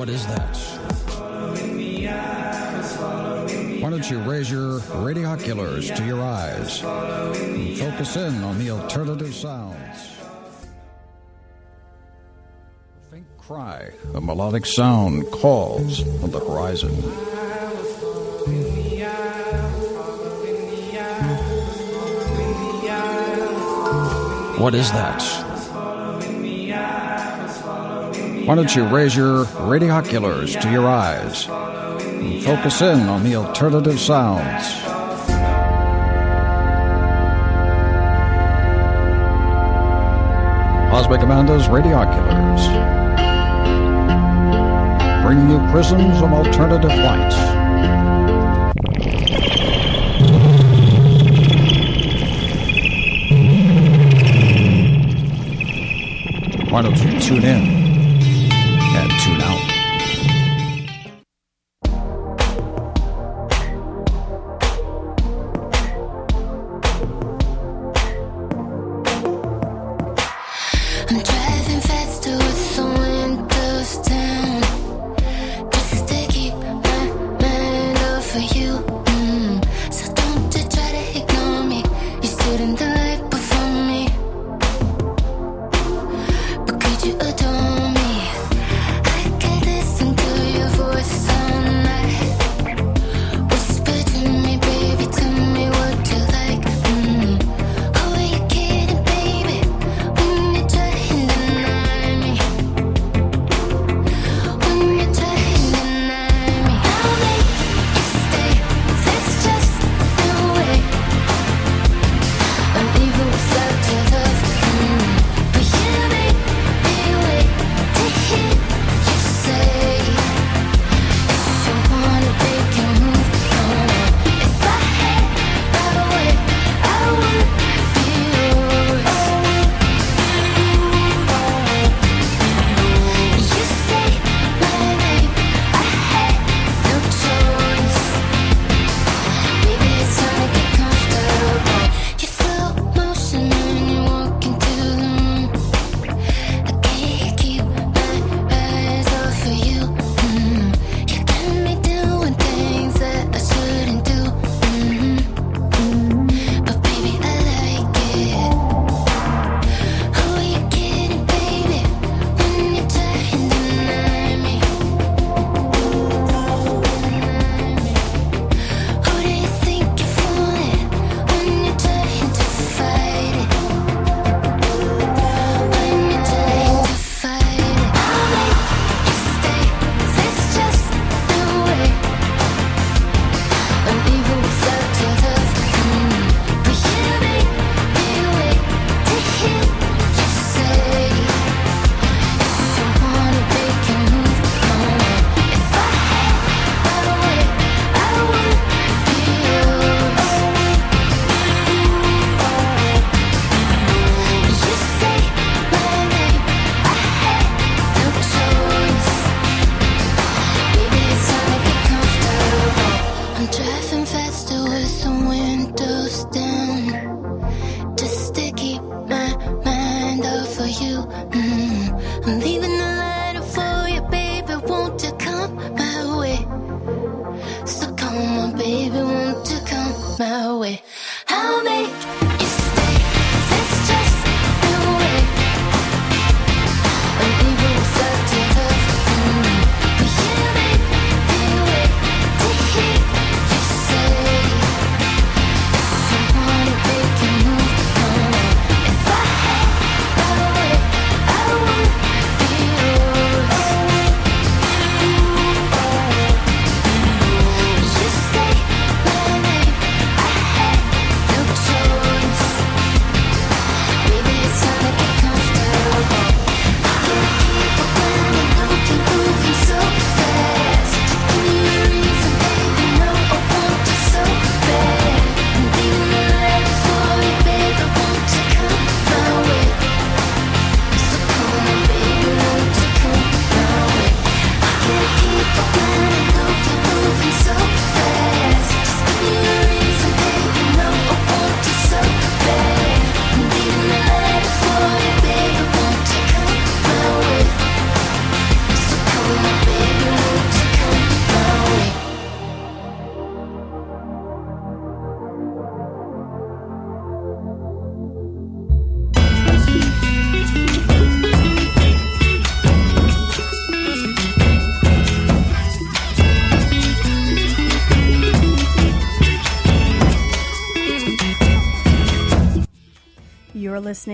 What is that? Why don't you raise your radioculars to your eyes and focus in on the alternative sounds? A faint cry, a melodic sound calls on the horizon. What is that? Why don't you raise your radioculars to your eyes and focus in on the alternative sounds? Cosmic Amanda's radioculars. Bringing you prisms of alternative lights. Why don't you tune in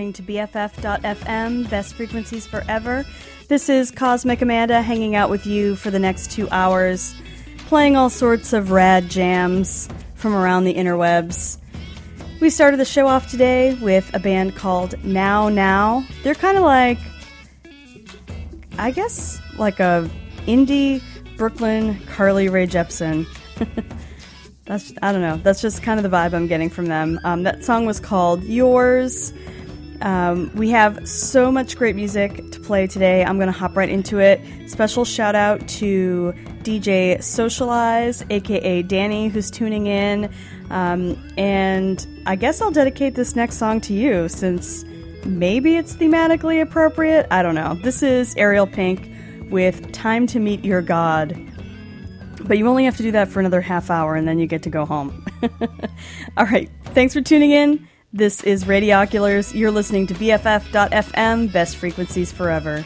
listening to BFF.FM, Best Frequencies Forever. This is Cosmic Amanda hanging out with you for the next two hours, playing all sorts of rad jams from around the interwebs. We started the show off today with a band called Now Now. They're kind of like, I guess, like a indie Brooklyn Carly Rae Jepsen. That's I don't know. That's just kind of the vibe I'm getting from them. Um, that song was called Yours. Um, we have so much great music to play today. I'm going to hop right into it. Special shout out to DJ Socialize, aka Danny, who's tuning in. Um, and I guess I'll dedicate this next song to you since maybe it's thematically appropriate. I don't know. This is Ariel Pink with Time to Meet Your God. But you only have to do that for another half hour and then you get to go home. All right. Thanks for tuning in. This is Radioculars. You're listening to BFF.FM, best frequencies forever.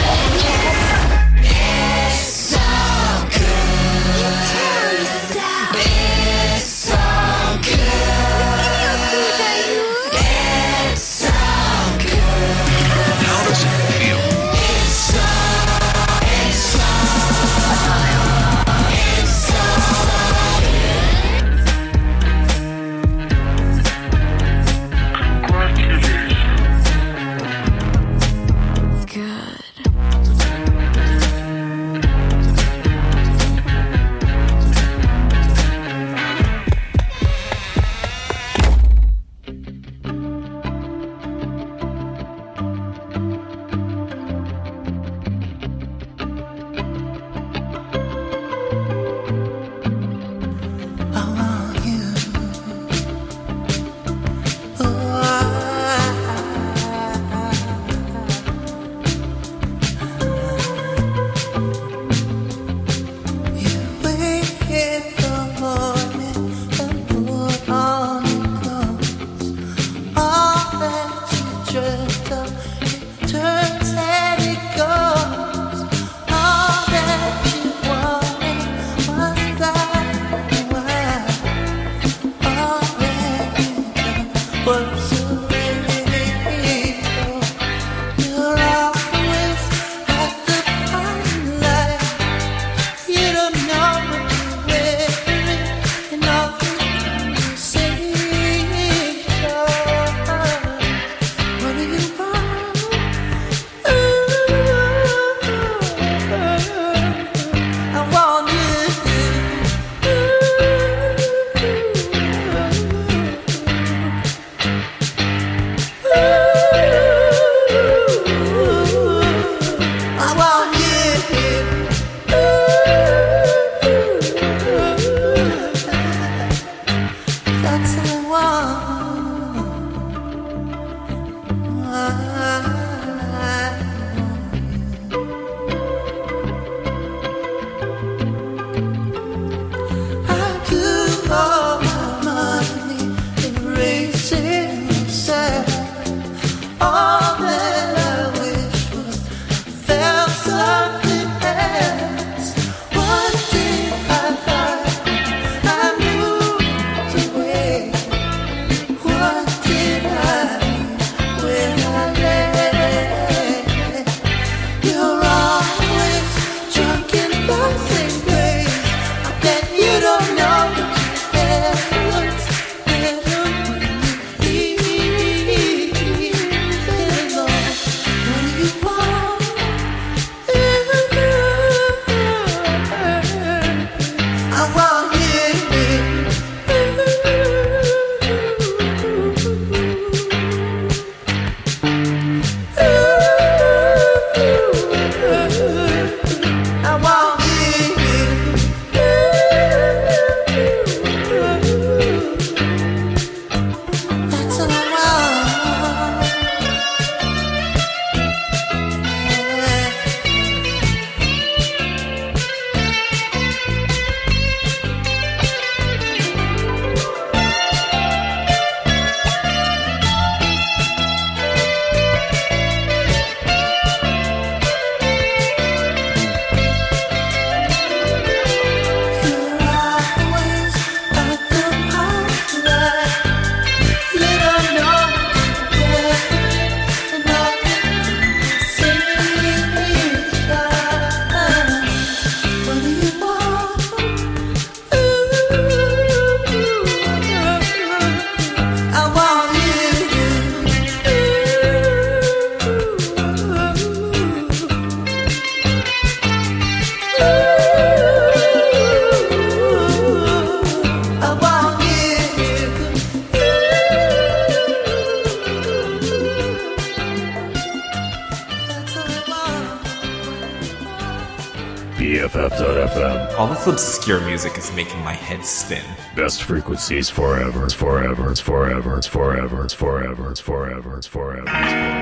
obscure music is making my head spin. Best frequencies forever, forever, forever, forever, forever, forever, forever, forever. forever.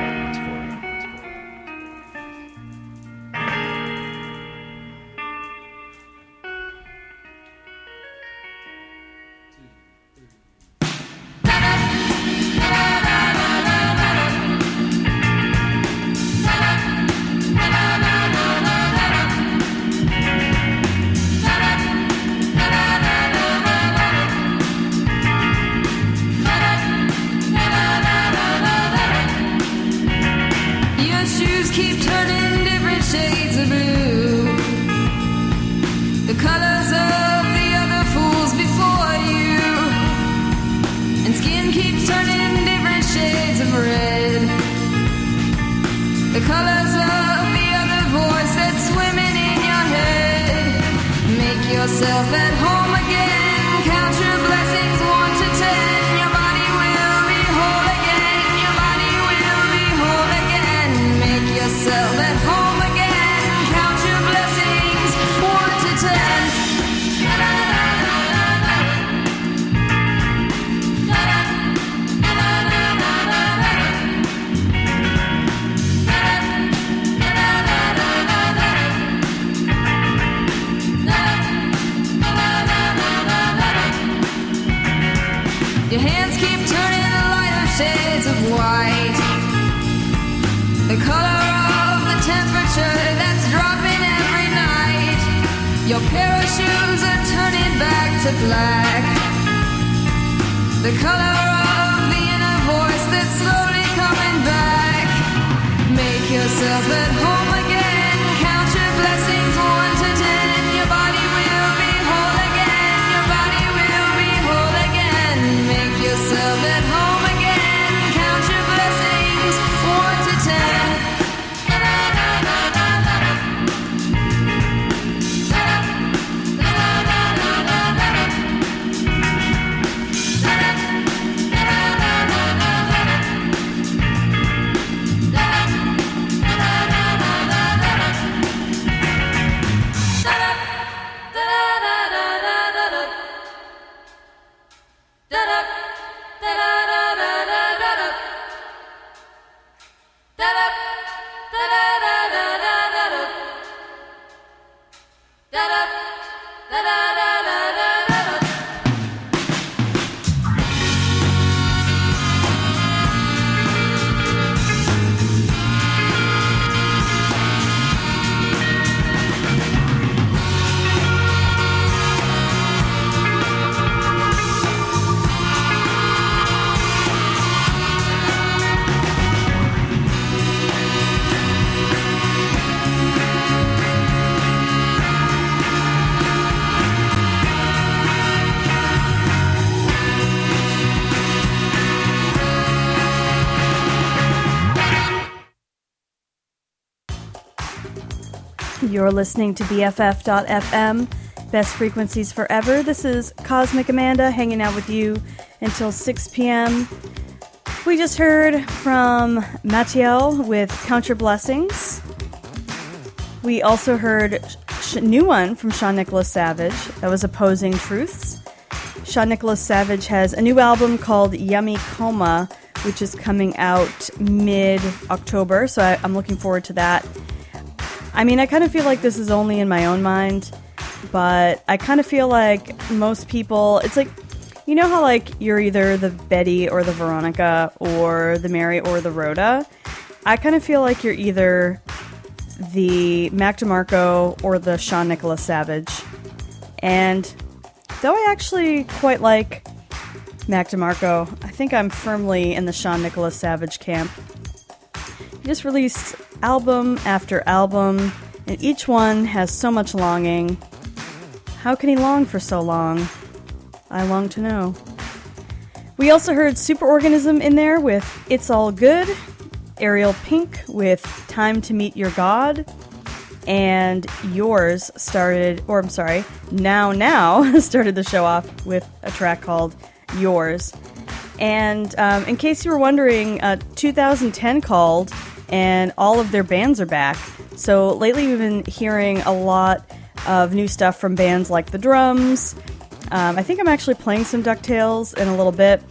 You're listening to BFF.FM, best frequencies forever. This is Cosmic Amanda hanging out with you until 6 p.m. We just heard from Mattiel with Count Your Blessings. We also heard sh- new one from Sean Nicholas Savage. That was Opposing Truths. Sean Nicholas Savage has a new album called Yummy Coma, which is coming out mid October. So I, I'm looking forward to that. I mean, I kind of feel like this is only in my own mind, but I kind of feel like most people, it's like, you know how like you're either the Betty or the Veronica or the Mary or the Rhoda? I kind of feel like you're either the Mac DeMarco or the Sean Nicholas Savage. And though I actually quite like Mac DeMarco, I think I'm firmly in the Sean Nicholas Savage camp. Just released album after album, and each one has so much longing. How can he long for so long? I long to know. We also heard Superorganism in there with It's All Good, Ariel Pink with Time to Meet Your God, and Yours started, or I'm sorry, Now Now started the show off with a track called Yours. And um, in case you were wondering, uh, 2010 called and all of their bands are back. So lately we've been hearing a lot of new stuff from bands like The Drums. Um, I think I'm actually playing some Ducktails in a little bit.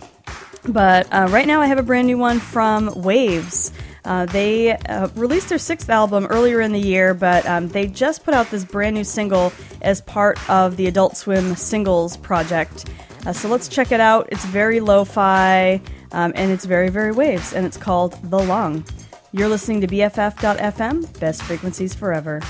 But uh, right now I have a brand new one from Wavves. Uh, they uh, released their sixth album earlier in the year, but um, they just put out this brand new single as part of the Adult Swim singles project. Uh, so let's check it out. It's very lo fi um, and it's very, very Wavves, and it's called The Lung. You're listening to BFF.FM, best frequencies forever.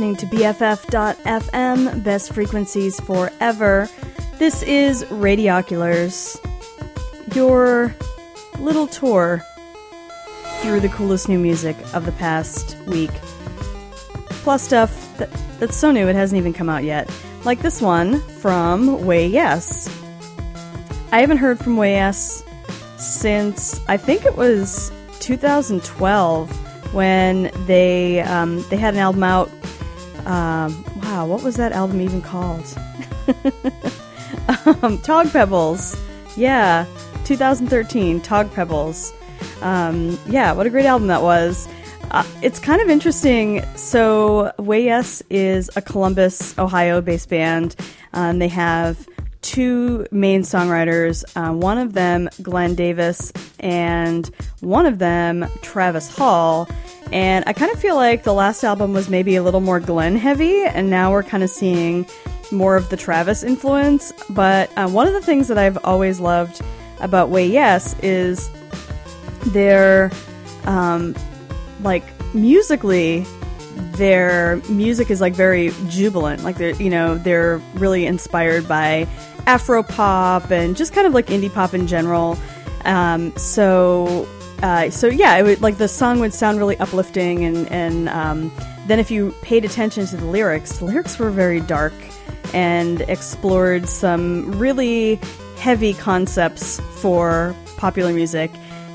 Listening to BFF.FM, best frequencies forever. This is Radioculars, your little tour through the coolest new music of the past week. Plus stuff that, that's so new it hasn't even come out yet. Like this one from Way Yes. I haven't heard from Way Yes since I think it was 2012 when they um, they had an album out. Um, wow, what was that album even called? um, Tog Pebbles. Yeah, 2013, Tog Pebbles. Um, yeah, what a great album that was. Uh, it's kind of interesting. So, Way Yes is a Columbus, Ohio based band. Um, they have two main songwriters, uh, one of them, Glenn Davis, and one of them, Travis Hall. And I kind of feel like the last album was maybe a little more Glenn heavy, and now we're kind of seeing more of the Travis influence. But uh, one of the things that I've always loved about Way Yes is their, um, like, musically, their music is like very jubilant. Like they're, you know, they're really inspired by Afro pop and just kind of like indie pop in general. Um, so, uh, so yeah, it would like the song would sound really uplifting, and and um, then if you paid attention to the lyrics, the lyrics were very dark and explored some really heavy concepts for popular music,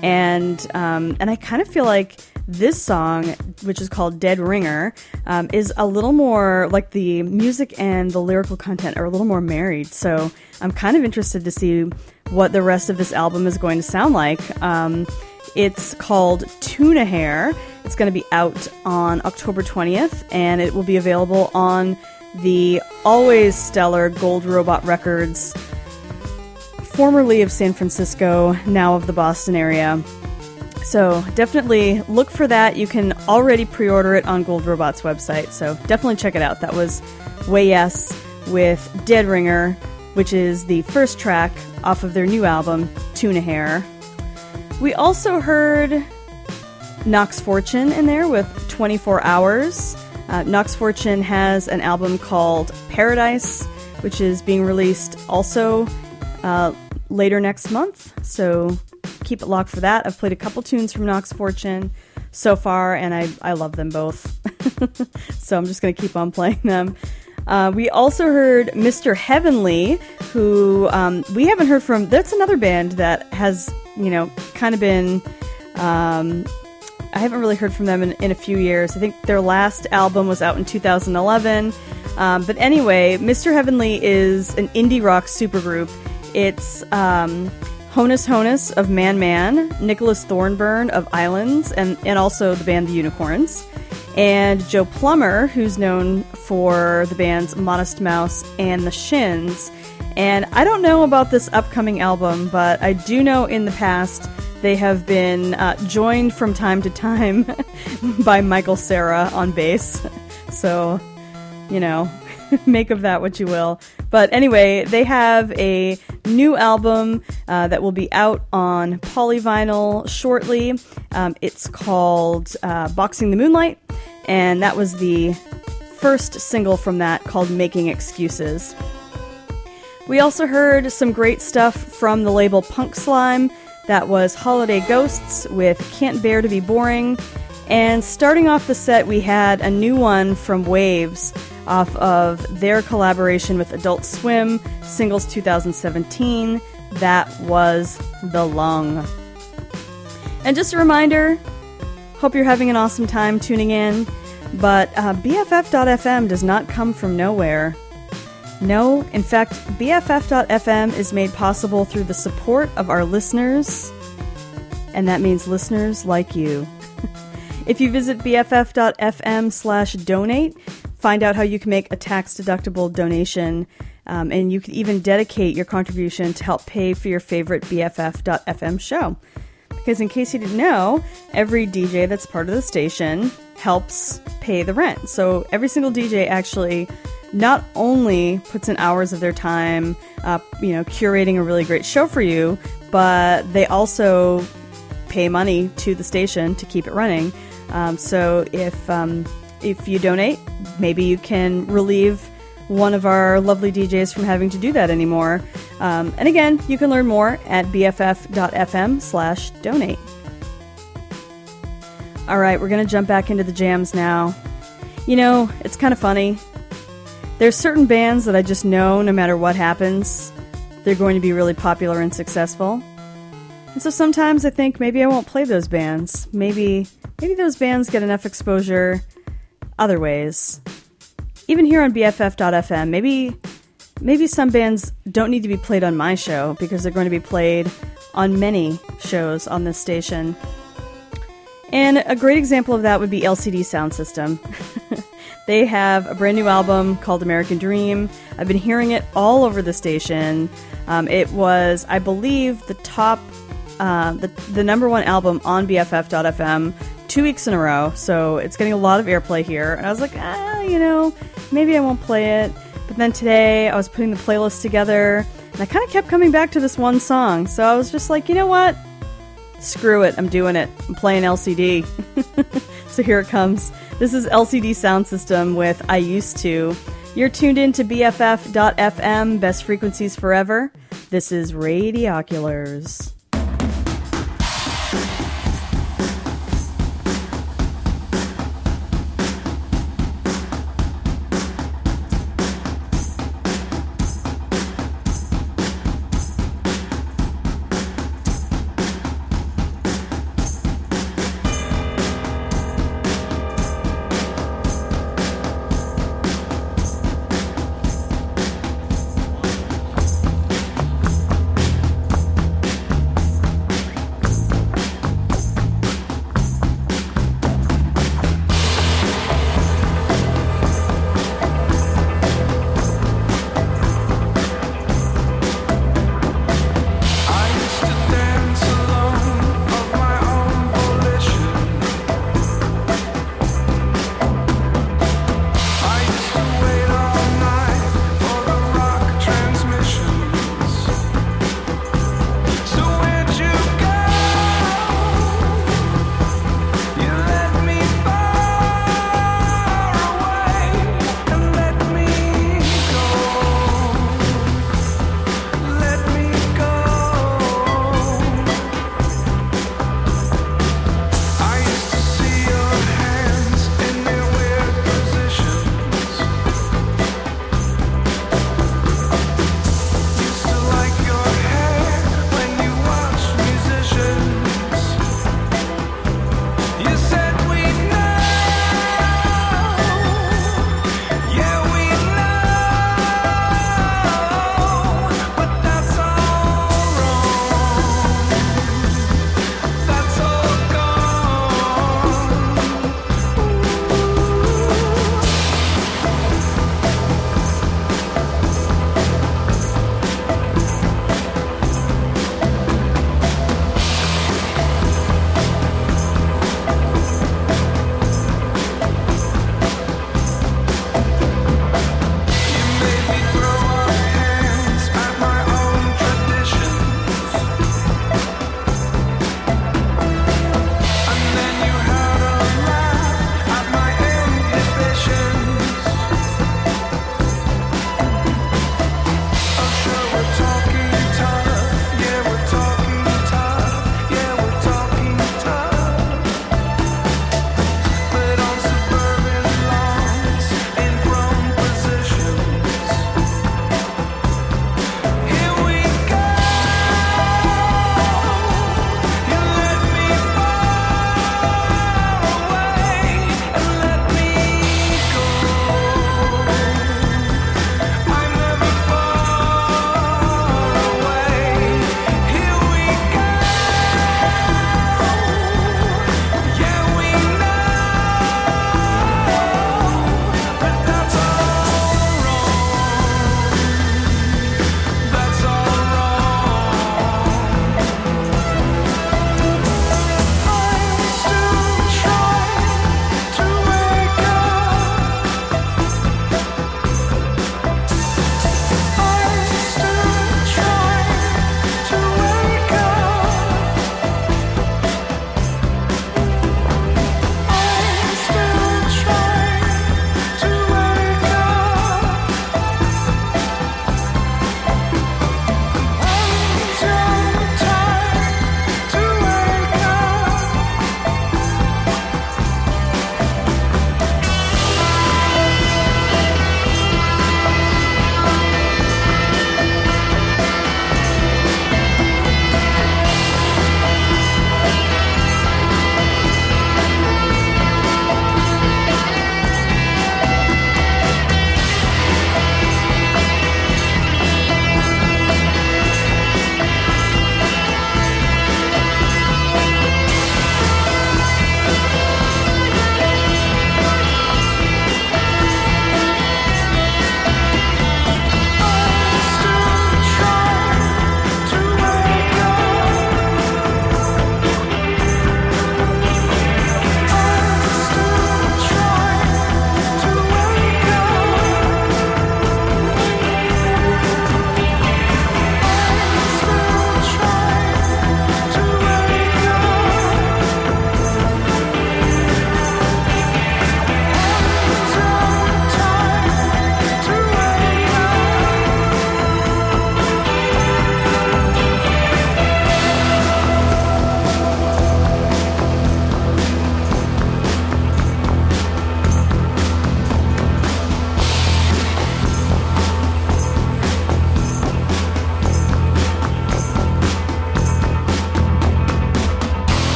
and um, and I kind of feel like this song, which is called Dead Ringer, um, is a little more like the music and the lyrical content are a little more married. So I'm kind of interested to see what the rest of this album is going to sound like. Um, it's called Tuna Hair. It's going to be out on October 20th, and it will be available on the always stellar Gold Robot Records, formerly of San Francisco, now of the Boston area. So definitely look for that. You can already pre-order it on Gold Robot's website. So definitely check it out. That was Way Yes with Dead Ringer, which is the first track off of their new album, Tuna Hair. We also heard Knox Fortune in there with 24 Hours. Uh, Knox Fortune has an album called Paradise, which is being released also uh, later next month. So keep it locked for that. I've played a couple tunes from Knox Fortune so far, and I, I love them both. so I'm just going to keep on playing them. Uh, we also heard Mr. Heavenly, who um, we haven't heard from. That's another band that has, you know, kind of been. Um, I haven't really heard from them in, in a few years. I think their last album was out in 2011. Um, but anyway, Mr. Heavenly is an indie rock supergroup. It's um, Honus Honus of Man Man, Nicholas Thorburn of Islands, and, and also the band The Unicorns, and Joe Plummer, who's known for the bands Modest Mouse and The Shins. And I don't know about this upcoming album, but I do know in the past they have been uh, joined from time to time by Michael Cera on bass. So, you know, make of that what you will. But anyway, they have a new album uh, that will be out on polyvinyl shortly. Um, it's called uh, Boxing the Moonlight, and that was the first single from that called Making Excuses. We also heard some great stuff from the label PNKSLM. That was Holiday Ghosts with Can't Bear to Be Boring. And starting off the set, we had a new one from Wavves off of their collaboration with Adult Swim, Singles 2017. That was The Lung. And just a reminder hope you're having an awesome time tuning in, but uh, BFF.FM does not come from nowhere. No, in fact, BFF.FM is made possible through the support of our listeners, and that means listeners like you. If you visit BFF.FM slash donate, find out how you can make a tax deductible donation, um, and you can even dedicate your contribution to help pay for your favorite BFF.FM show. Because, in case you didn't know, every DJ that's part of the station helps pay the rent. So, every single DJ actually not only puts in hours of their time, uh, you know, curating a really great show for you, but they also pay money to the station to keep it running. Um, so if um, if you donate, maybe you can relieve one of our lovely DJs from having to do that anymore. Um, and again, you can learn more at bff.fm slash donate. All right, we're to jump back into the jams now. You know, it's kind of funny. There's certain bands that I just know no matter what happens, they're going to be really popular and successful. And so sometimes I think maybe I won't play those bands. Maybe maybe those bands get enough exposure other ways. Even here on BFF.fm, maybe maybe some bands don't need to be played on my show because they're going to be played on many shows on this station. And a great example of that would be LCD Soundsystem. they have a brand new album called American Dream. I've been hearing it all over the station. Um, it was, I believe, the top, uh, the, the number one album on BFF.fm two weeks in a row. So it's getting a lot of airplay here. And I was like, ah, you know, maybe I won't play it. But then today I was putting the playlist together and I kind of kept coming back to this one song. So I was just like, you know what? Screw it, I'm doing it. I'm playing LCD. so here it comes. This is LCD Soundsystem with I Used to. You're tuned in to BFF.FM, best frequencies forever. This is Radioculars.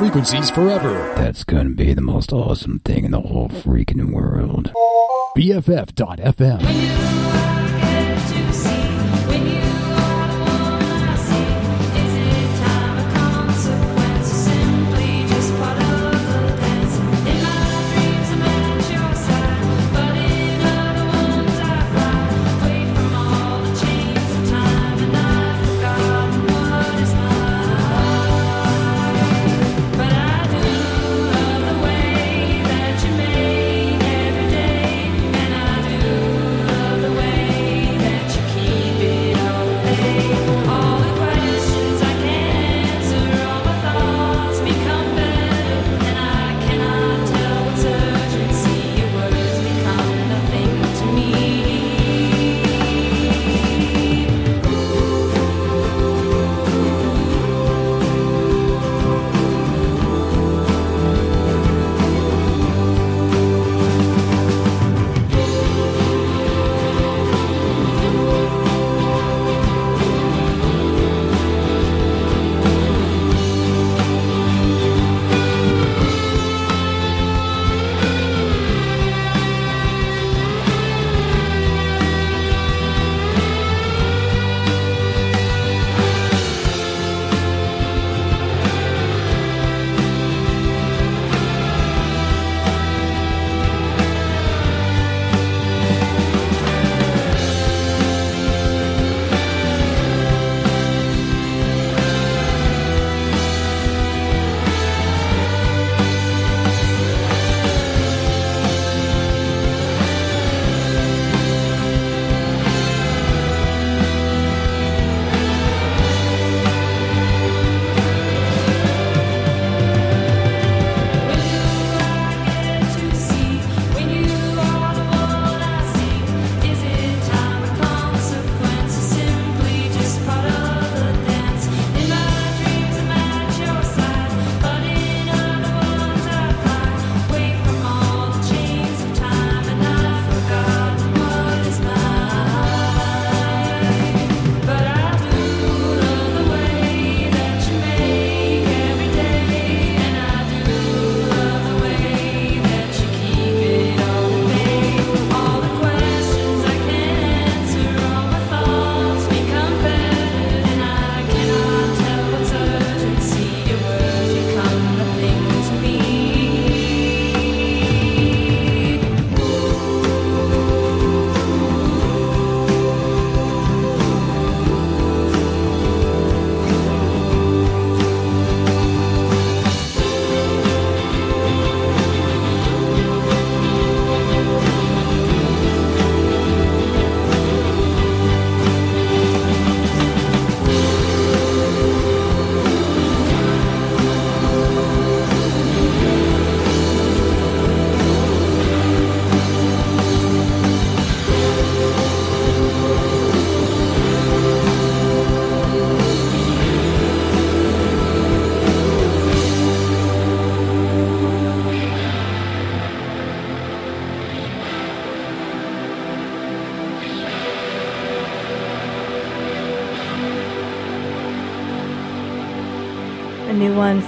Frequencies Forever. That's gonna be the most awesome thing in the whole freaking world. BFF.FM.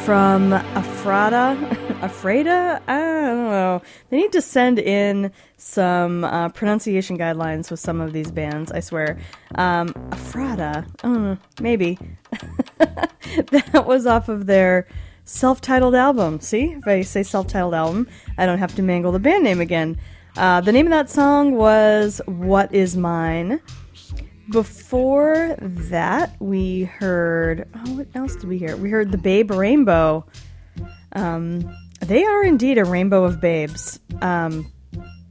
from Afrada. Afrada? I don't know. They need to send in some uh, pronunciation guidelines with some of these bands, I swear. Um, Afrada. Maybe. that was off of their self titled album. See? If I say self titled album, I don't have to mangle the band name again. Uh, the name of that song was What Is Mine. Before that, we heard. Oh, what else did we hear? We heard the Babe Rainbow. Um, they are indeed a rainbow of babes. Um,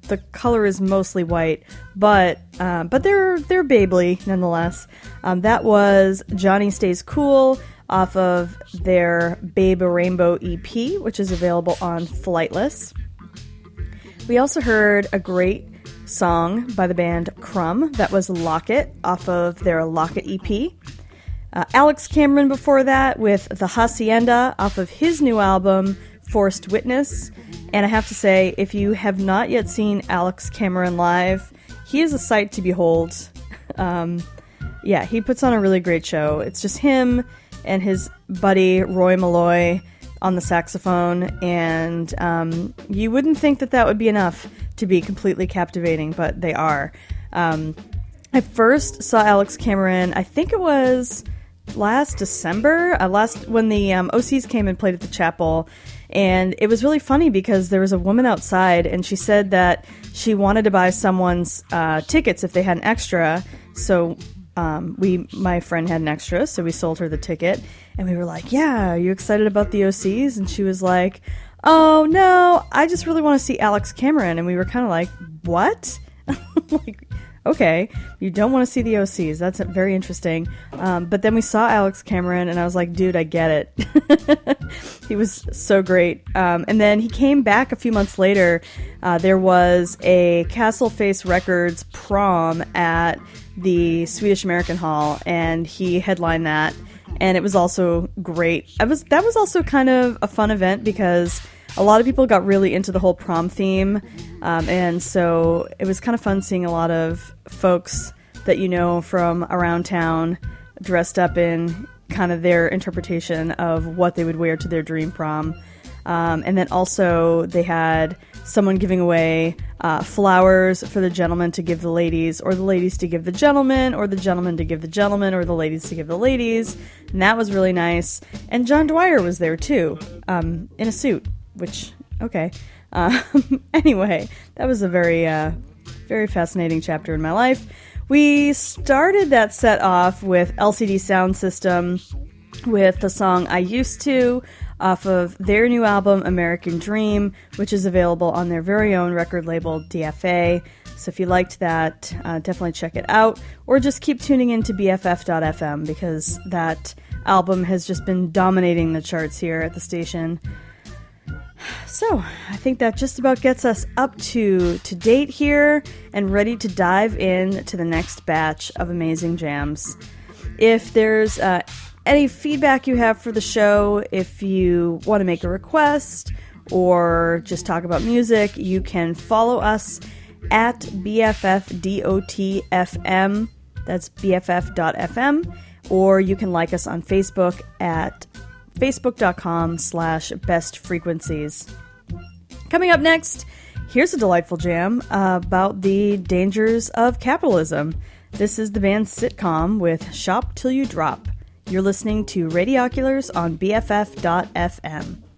the color is mostly white, but uh, but they're they're babely nonetheless. Um, that was Johnny Stays Cool off of their Babe Rainbow EP, which is available on Flightless. We also heard a great song by the band Crumb that was Locket off of their Locket EP. Uh, Alex Cameron before that with The Hacienda off of his new album Forced Witness. And I have to say, if you have not yet seen Alex Cameron live, he is a sight to behold. Um, yeah, he puts on a really great show. It's just him and his buddy Roy Molloy on the saxophone. And um, you wouldn't think that that would be enough to be completely captivating, but they are. Um, I first saw Alex Cameron, I think it was last December, uh, last when the um, OCs came and played at the chapel. And it was really funny because there was a woman outside, and she said that she wanted to buy someone's uh, tickets if they had an extra. So um, we, my friend had an extra, so we sold her the ticket, and we were like, "Yeah, are you excited about the OCs?" And she was like, "Oh no, I just really want to see Alex Cameron." And we were kind of like, "What?" like, okay, you don't want to see the OCs. That's very interesting. Um, but then we saw Alex Cameron, and I was like, dude, I get it. he was so great. Um, and then he came back a few months later. Uh, there was a Castle Face Records prom at the Swedish American Hall, and he headlined that. And it was also great. I was that was also kind of a fun event because a lot of people got really into the whole prom theme, um, and so it was kind of fun seeing a lot of folks that you know from around town dressed up in kind of their interpretation of what they would wear to their dream prom. Um, and then also they had someone giving away uh, flowers for the gentlemen to give the ladies, or the ladies to give the gentlemen, or the gentlemen to give the gentlemen, or the ladies to give the ladies. And that was really nice. And John Dwyer was there too, um, in a suit which okay. Um, anyway, that was a very uh, very fascinating chapter in my life. We started that set off with LCD Soundsystem with the song "I Used to." Off of their new album American Dream, which is available on their very own record label DFA. So if you liked that, uh, definitely check it out. Or just keep tuning in to BFF.fm because that album has just been dominating the charts here at the station. So, I think that just about gets us up to to date here and ready to dive in to the next batch of amazing jams. If there's uh, any feedback you have for the show, if you want to make a request or just talk about music, you can follow us at BFFDOTFM. That's BFF.FM. Or you can like us on Facebook at facebook.com slash best frequencies. Coming up next, here's a delightful jam about the dangers of capitalism. This is the band Sitcom with Shop Till You Drop. You're listening to Radioculars on BFF.FM.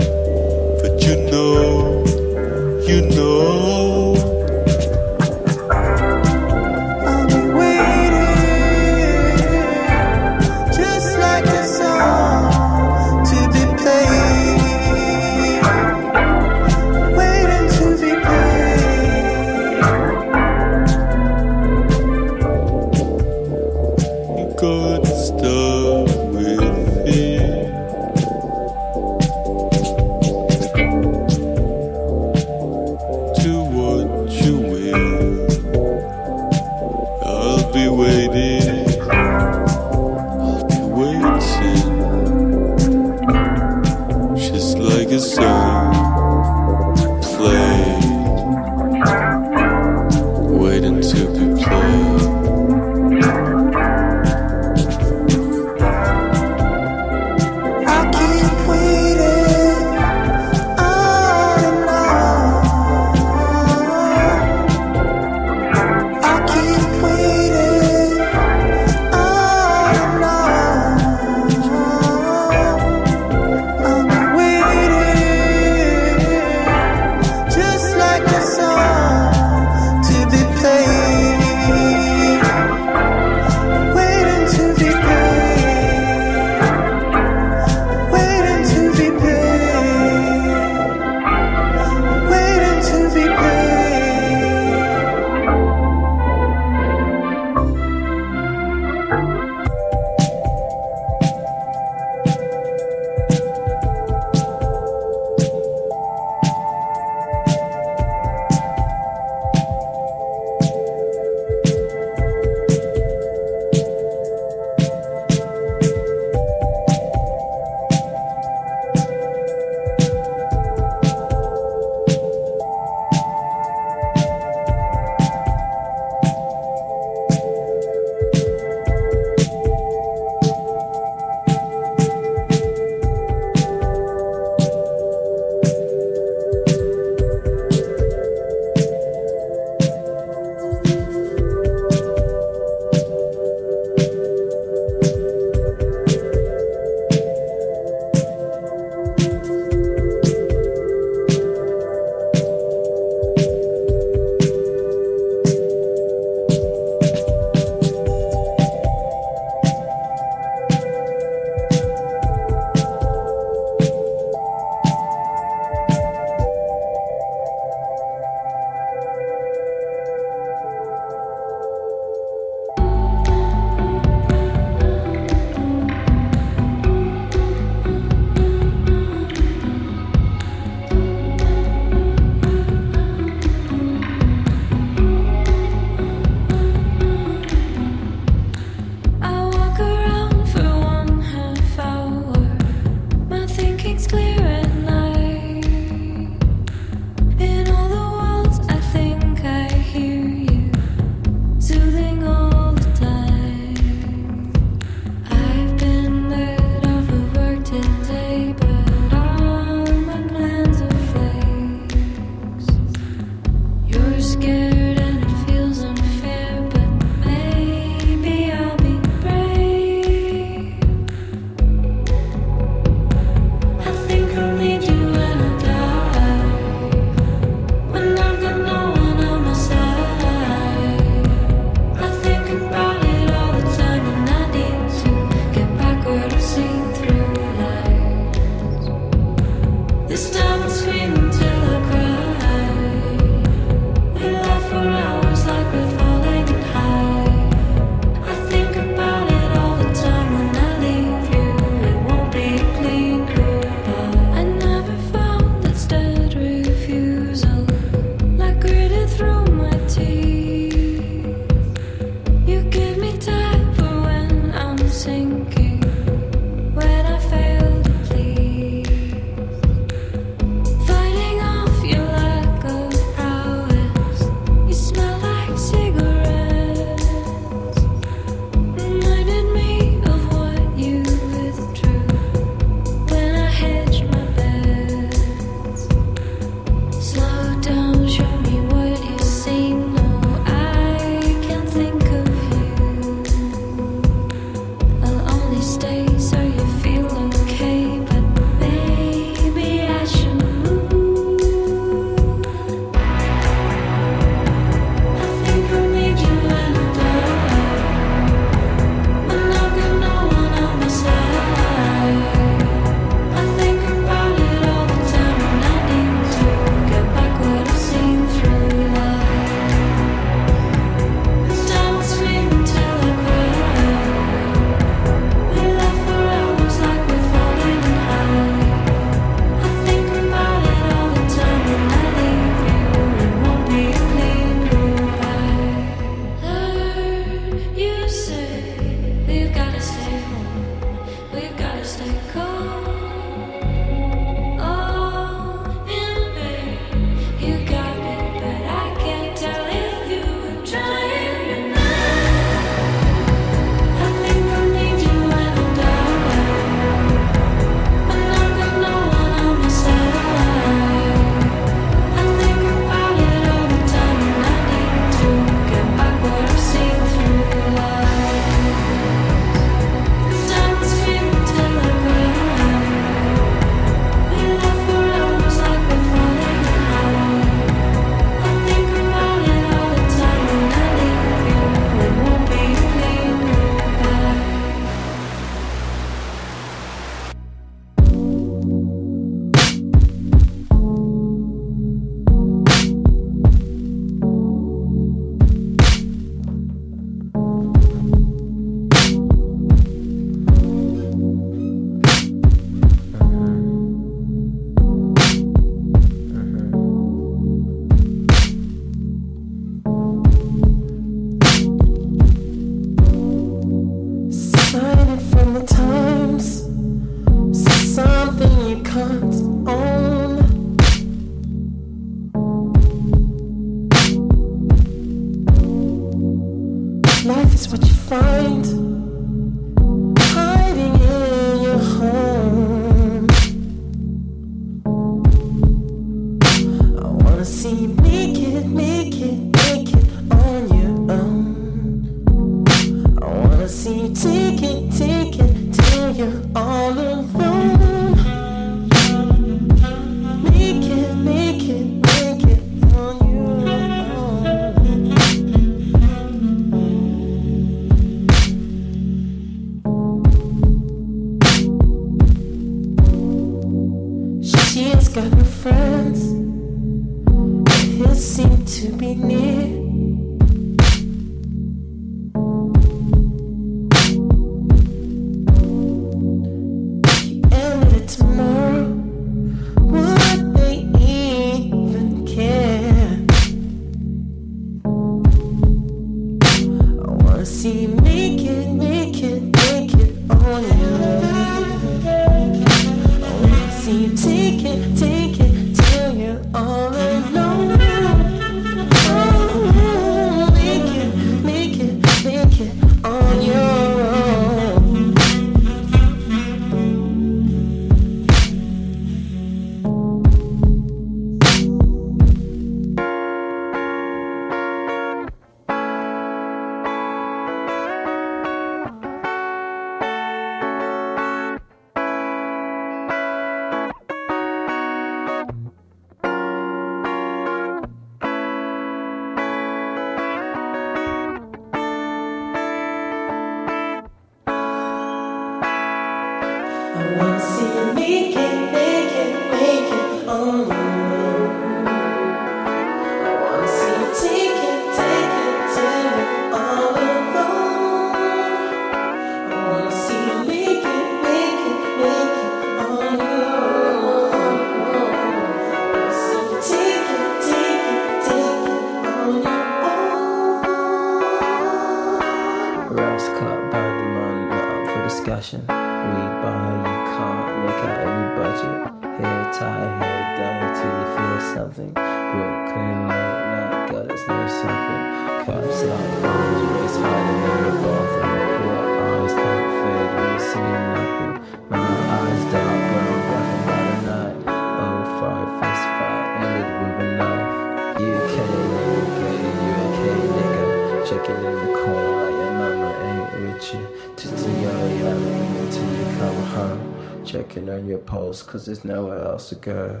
on cause there's nowhere else to go.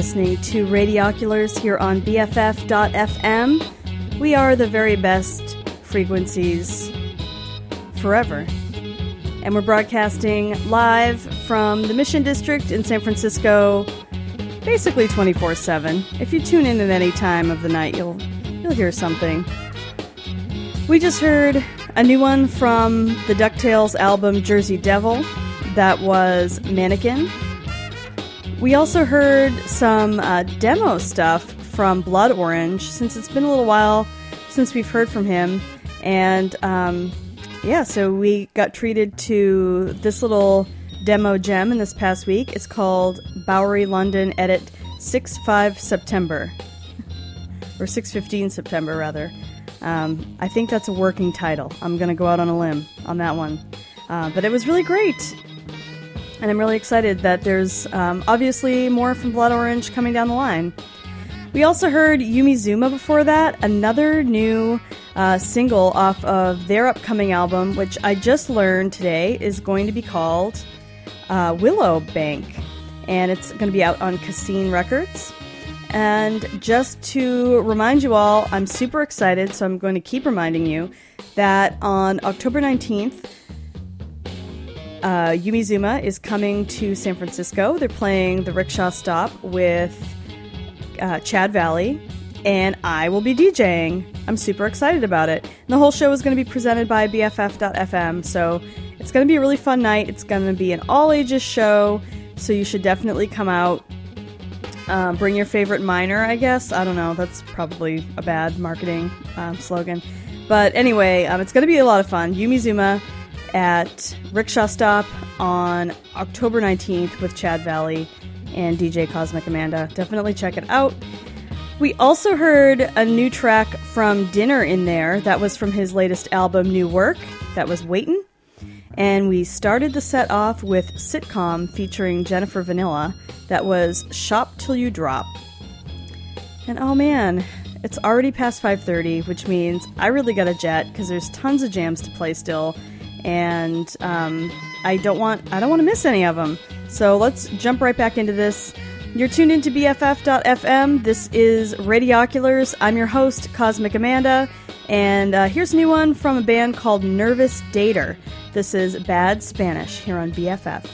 Listening to Radioculars here on BFF.FM. We are the very best frequencies forever. And we're broadcasting live from the Mission District in San Francisco, basically 24 7. If you tune in at any time of the night, you'll, you'll hear something. We just heard a new one from the Ducktails album Jersey Devil. That was Mannequin. We also heard some uh, demo stuff from Blood Orange since it's been a little while since we've heard from him. And um, yeah, so we got treated to this little demo gem in this past week. It's called Bowery London Edit 6 5 September. or 615 September, rather. Um, I think that's a working title. I'm going to go out on a limb on that one. Uh, but it was really great. And I'm really excited that there's um, obviously more from Blood Orange coming down the line. We also heard Yumi Zouma before that, another new uh, single off of their upcoming album, which I just learned today is going to be called uh, Willow Bank. And it's going to be out on Cascine Records. And just to remind you all, I'm super excited, so I'm going to keep reminding you that on October 19th, uh, Yumi Zouma is coming to San Francisco. They're playing the Rickshaw Stop with uh, Chad Valley, and I will be DJing. I'm super excited about it. And the whole show is going to be presented by BFF.FM, so it's going to be a really fun night. It's going to be an all ages show, so you should definitely come out. Uh, bring your favorite minor, I guess. I don't know. That's probably a bad marketing um, slogan. But anyway, um, it's going to be a lot of fun. Yumi Zouma at Rickshaw Stop on October 19th with Chad Valley and DJ Cosmic Amanda. Definitely check it out. We also heard a new track from Dinner in there. That was from his latest album, New Work. That was Waitin'. And we started the set off with Sitcom featuring Jennifer Vanilla. That was Shop Till You Drop. And oh man, it's already past 5:30, which means I really got a jet because there's tons of jams to play still, and um, I don't want I don't want to miss any of them. So let's jump right back into this. You're tuned into BFF.FM. This is Radioculars. I'm your host, Cosmic Amanda, and uh, here's a new one from a band called Nervous Dater. This is Bad Spanish here on BFF.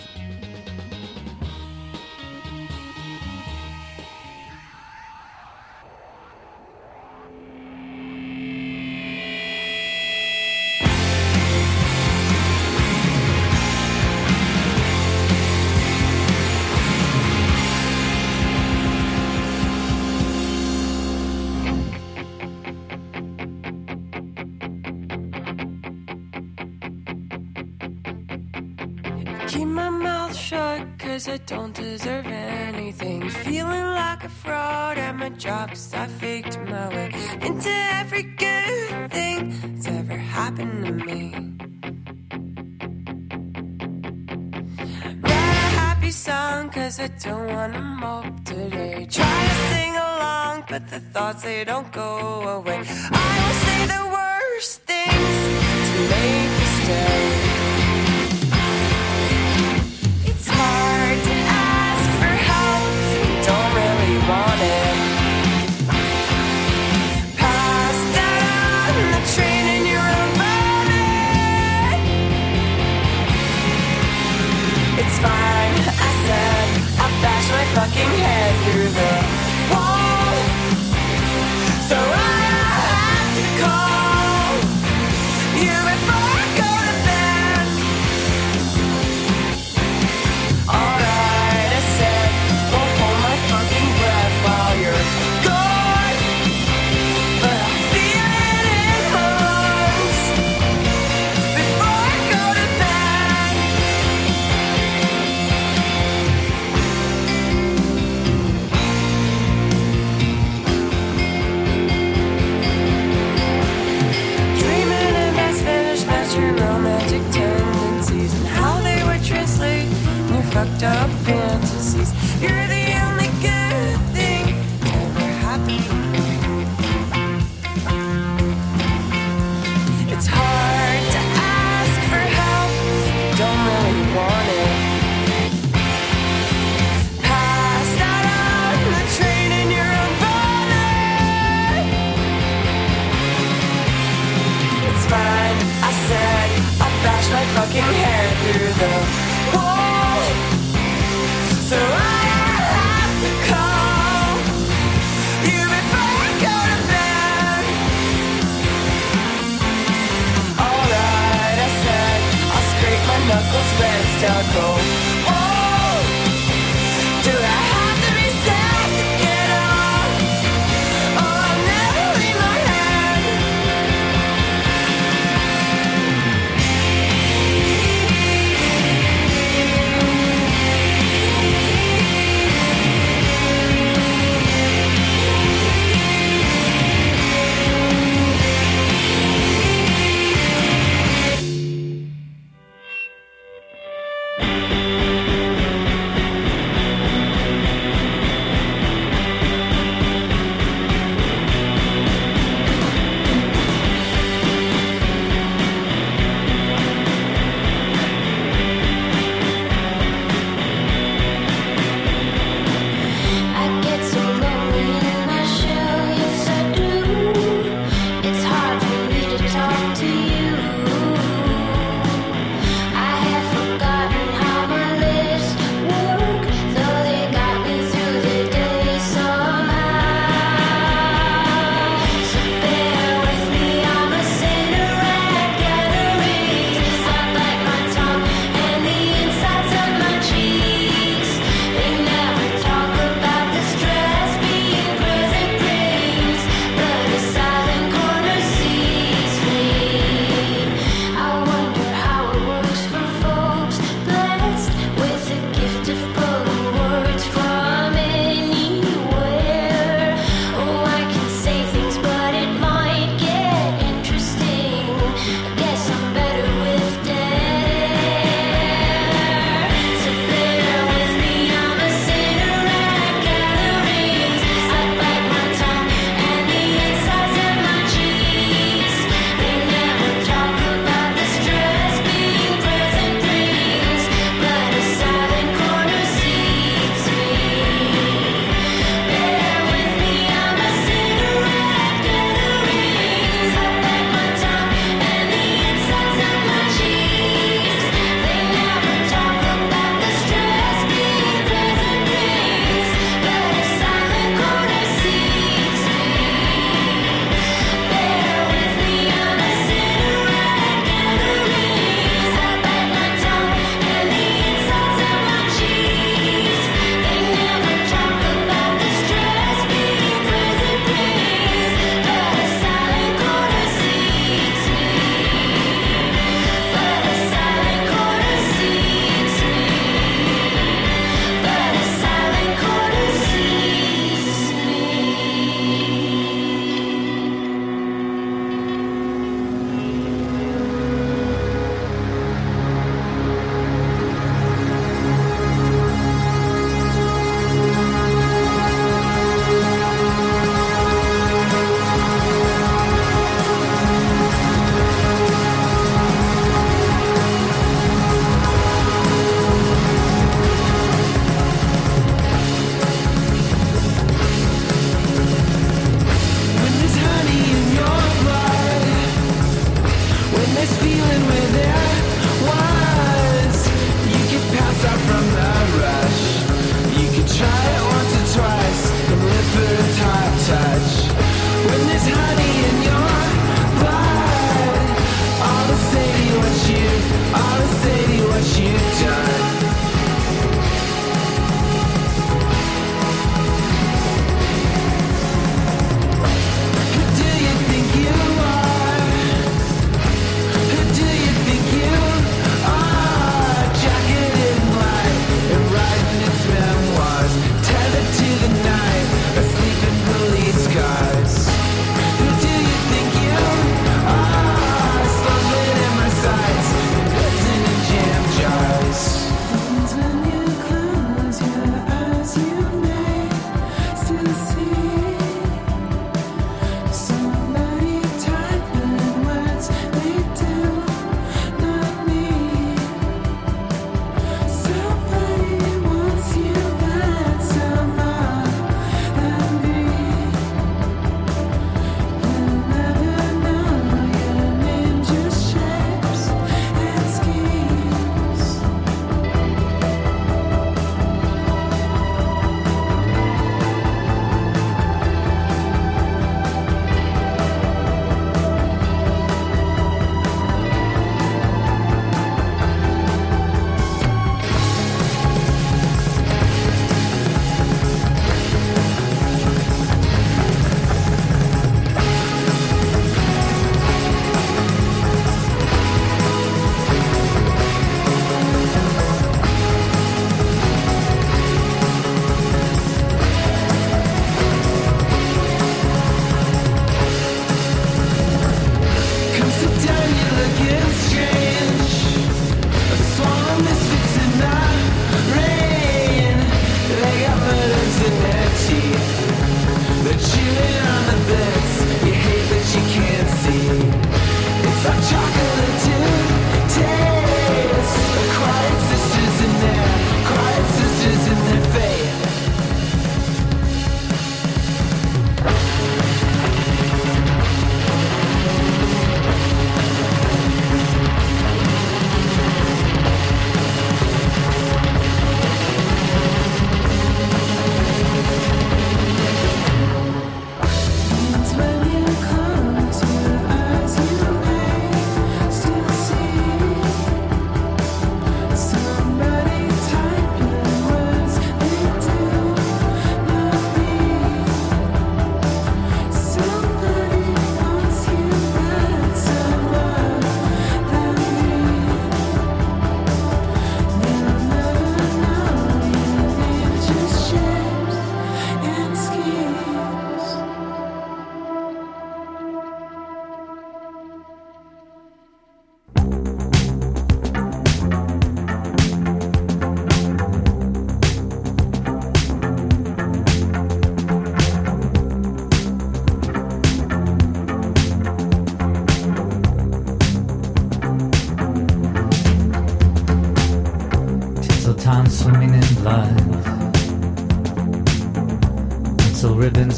Don't deserve anything. Feeling like a fraud at my job, cause I faked my way into every good thing that's ever happened to me. Write a happy song, cause I don't wanna mope today. Try to sing along, but the thoughts they don't go away. I will say the worst things to make you stay. It's fine, I said. I my fucking head through the fucked up fantasies. You're the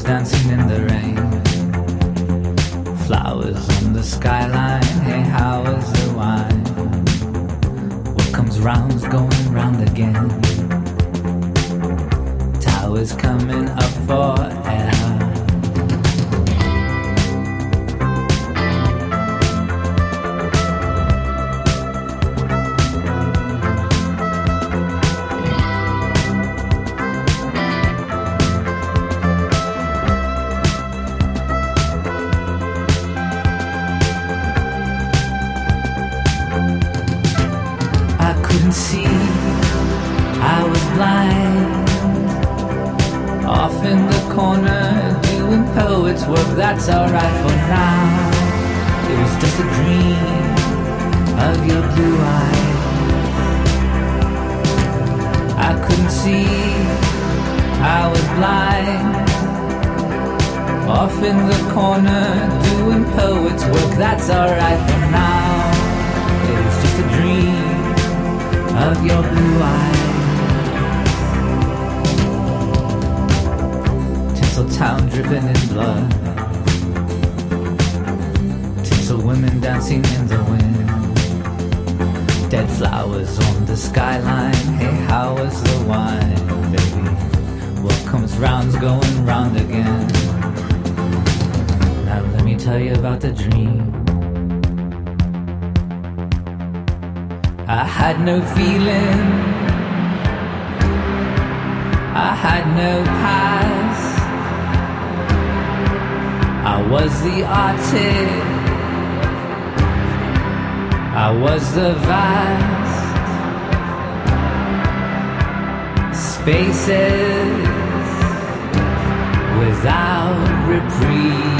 dancing in In the corner, doing poet's work, that's alright for now. It was just a dream of your blue eyes. Tinseltown dripping in blood. Tinsel women dancing in the wind. Dead flowers on the skyline. Hey, how was the wine, baby? What comes round's going round again. Now let me tell you about the dream. I had no feeling. I had no past. I was the artist. I was the vast spaces without reprieve.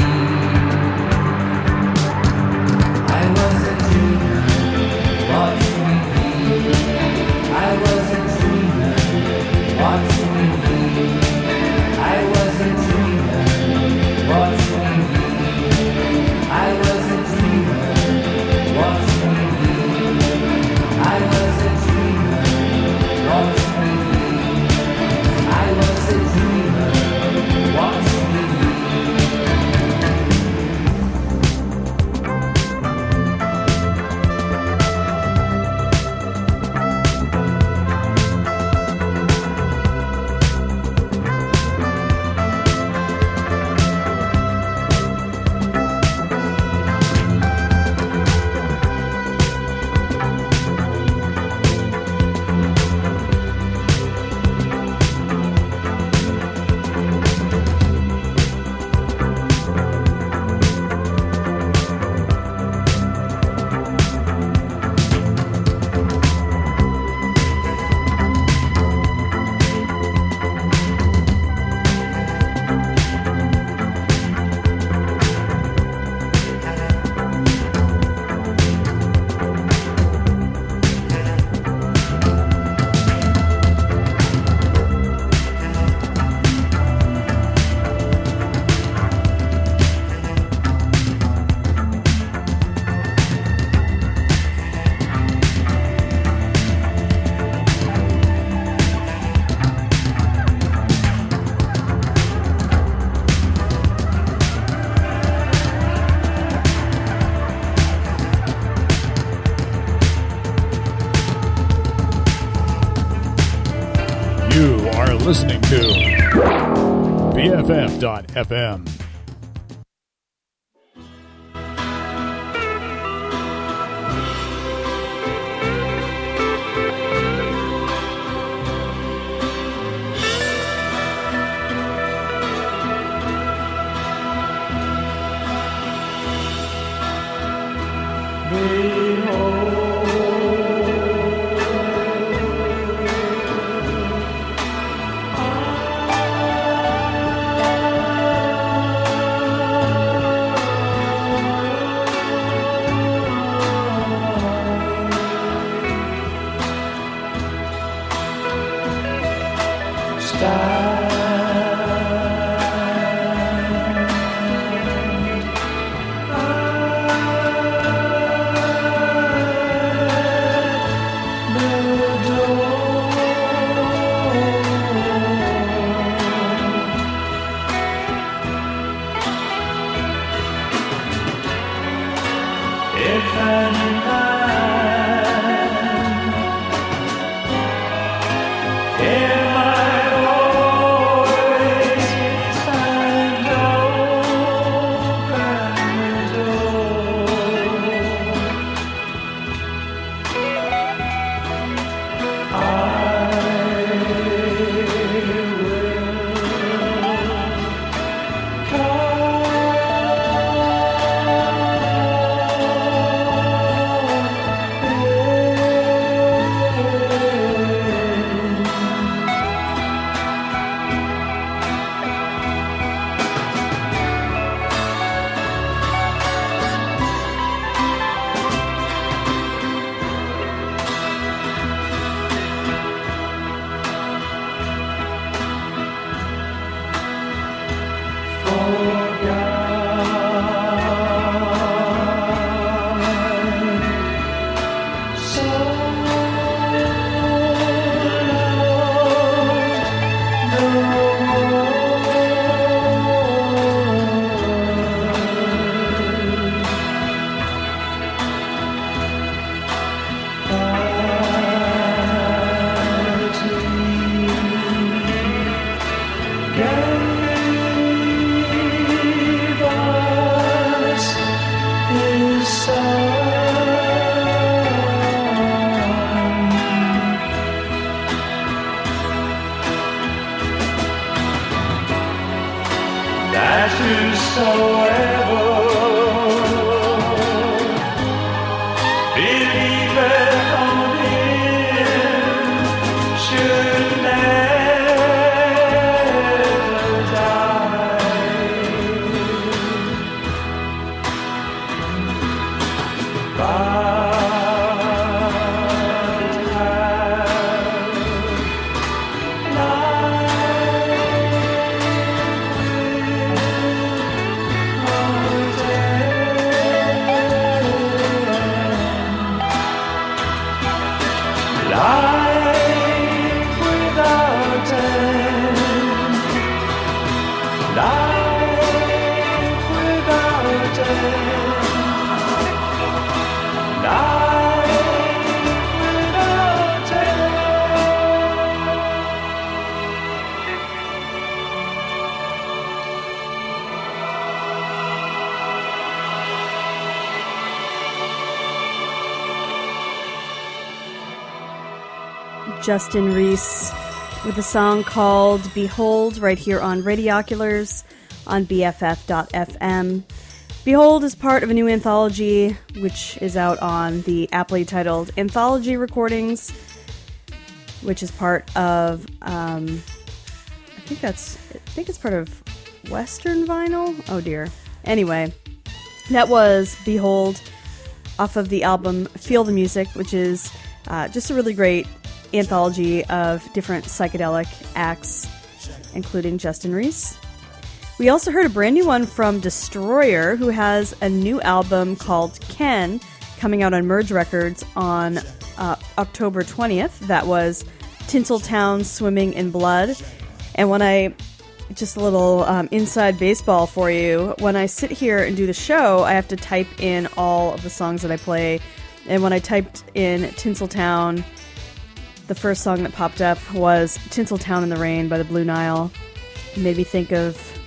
BFF.FM. Justin Reese with a song called Behold right here on Radioculars on BFF.fm. Behold is part of a new anthology which is out on the aptly titled Anthology Recordings, which is part of um, I think that's I think it's part of Western Vinyl. Oh dear. Anyway, that was Behold off of the album Feel the Music, which is uh, just a really great anthology of different psychedelic acts, including Justin Reese. We also heard a brand new one from Destroyer, who has a new album called Ken coming out on Merge Records on uh, October 20th. That was Tinseltown Swimming in Blood. And when I just a little um, inside baseball for you. When I sit here and do the show, I have to type in all of the songs that I play. And when I typed in Tinseltown, the first song that popped up was Tinseltown in the Rain by the Blue Nile. It made me think of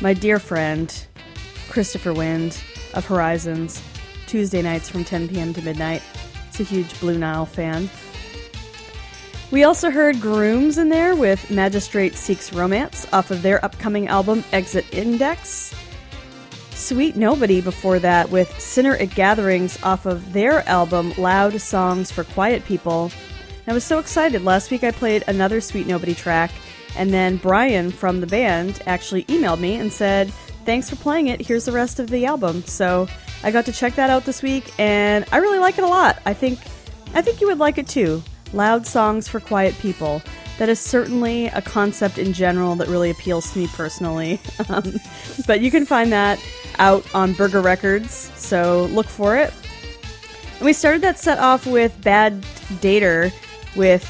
my dear friend, Christopher Wind of Horizons, Tuesday nights from 10 p.m. to midnight. It's a huge Blue Nile fan. We also heard Grooms in there with Magistrate Seeks Romance off of their upcoming album Exit Index. Sweet Nobody before that with Sinner at Gatherings off of their album Loud Songs for Quiet People. I was so excited. Last week I played another Sweet Nobody track, and then Brian from the band actually emailed me and said, Thanks for playing it. Here's the rest of the album. So I got to check that out this week, and I really like it a lot. I think I think you would like it too. Loud songs for quiet people. That is certainly a concept in general that really appeals to me personally. Um, but you can find that out on Burger Records, so look for it. And we started that set off with Bad Dater with,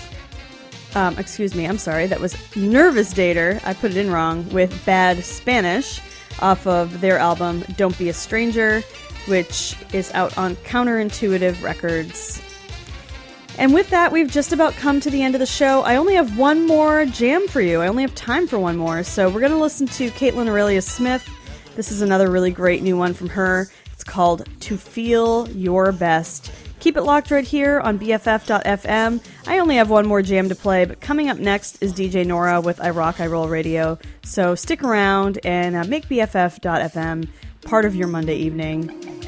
um, excuse me, I'm sorry, that was Nervous Dater. I put it in wrong with Bad Spanish off of their album Don't Be a Stranger. which is out on Counterintuitive Records. And with that, we've just about come to the end of the show. I only have one more jam for you. I only have time for one more. So we're going to listen to Kaitlyn Aurelia Smith. This is another really great new one from her. It's called To Feel Your Best. Keep it locked right here on BFF.fm. I only have one more jam to play, but coming up next is DJ Nora with I Rock, I Roll Radio. So stick around and uh, make BFF.fm part of your Monday evening.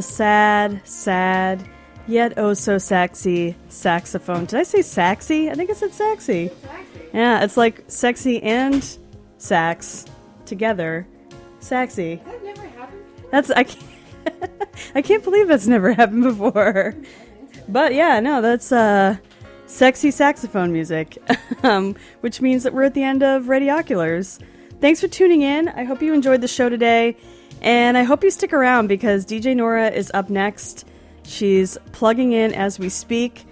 The sad, sad Yet oh so sexy saxophone. Did I say sexy? I think I said sexy. Yeah, it's like sexy and sax together. Sexy. That never happened. That's I can't, I can't believe that's never happened before. But yeah, no, that's uh sexy saxophone music. um, which means that we're at the end of Ready Radioculars. Thanks for tuning in. I hope you enjoyed the show today. And I hope you stick around because DJ Nora is up next. She's plugging in as we speak.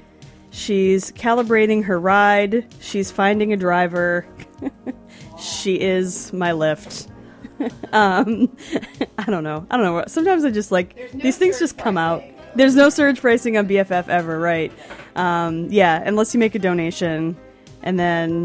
She's calibrating her ride. She's finding a driver. she is my lift. um, I don't know. I don't know. Sometimes I just like these things just come out. There's no surge pricing on BFF ever, right? Um, yeah, unless you make a donation, and then